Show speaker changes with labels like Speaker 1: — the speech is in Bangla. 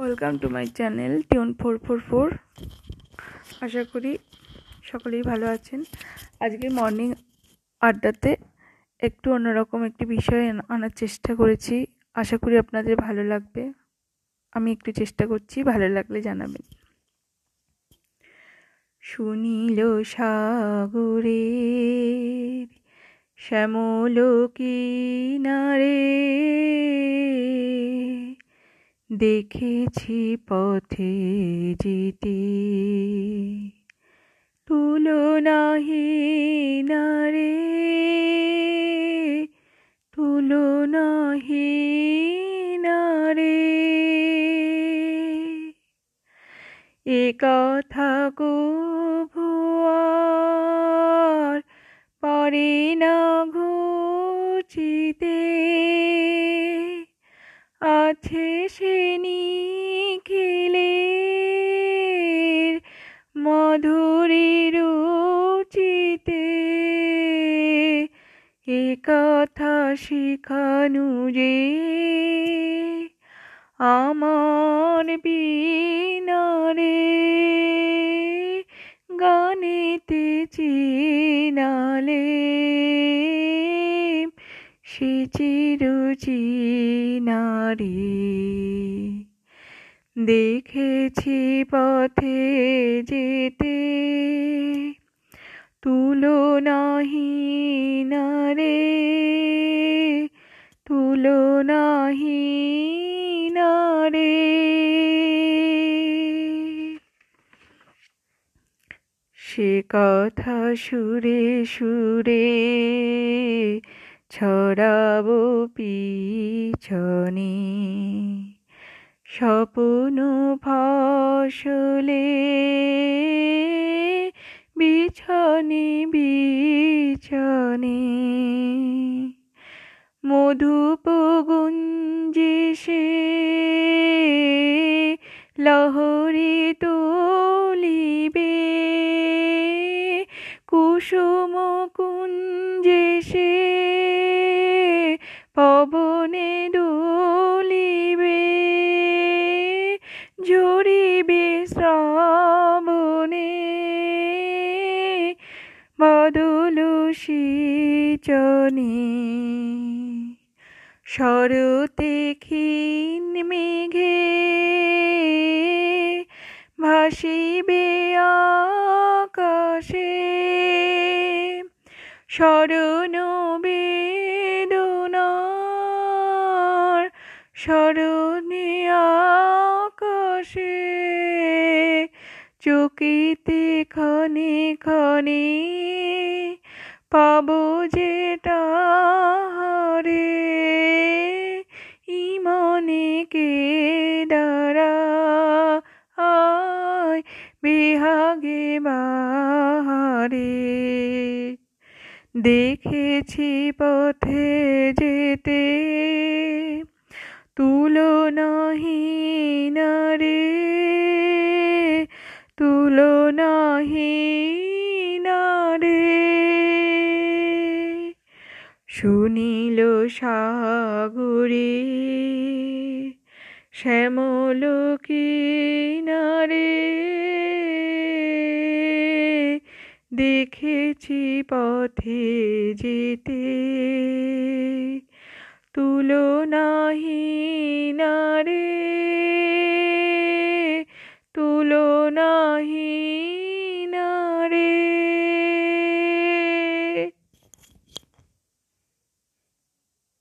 Speaker 1: Welcome to my channel tune four four four আশা করি সকলেই ভালো আছেন। আজকে মর্নিং আড্ডাতে একটু অন্যরকম একটি বিষয় আনার চেষ্টা করেছি। আশা করি আপনাদের ভালো লাগবে। আমি একটু চেষ্টা করছি, ভালো লাগলে জানাবেন। শুনিল সাগরে শ্যামল কিনারে দেখেছি পথে যেতে। তুলনাহি নারে তুলো নাহি নারে এ কথা গো ভুয়ার পরে না ঘুচিতে। আছে সে নিখিলের মধুরী রুচিতে। এ কথা শিখানু যে আমার বিনারে সে চিরচিনারে দেখেছি পথে যেতে। তুলনাহি নারে তুলনাহি নারে সে কথা সুরে সুরে ছড়াবো পিছনে। স্বপ্ন ফসলে বিছনে বিছনে। মধুপ গুঞ্জে সে লহরি তুলিবে কুসুম পবনে দোলিবে ঝরিবে শ্রাবণে। বদল সিচনে শরতে ক্ষীণ মেঘে ভাসিবে আকাশে। শরণ শরণে আকাশে, চকিতে ক্ষণে ক্ষণে পাব যেটা হারে ইমনে কে দাঁড়া বিহাগে বাহারে। দেখেছি পথে যেতে তুলনাহি নারে তুলনাহি নারে শুনিল সাগরে শ্যামল কিনারে দেখেছি পথে যেতে। তুলনাহি নারে তুলনাহি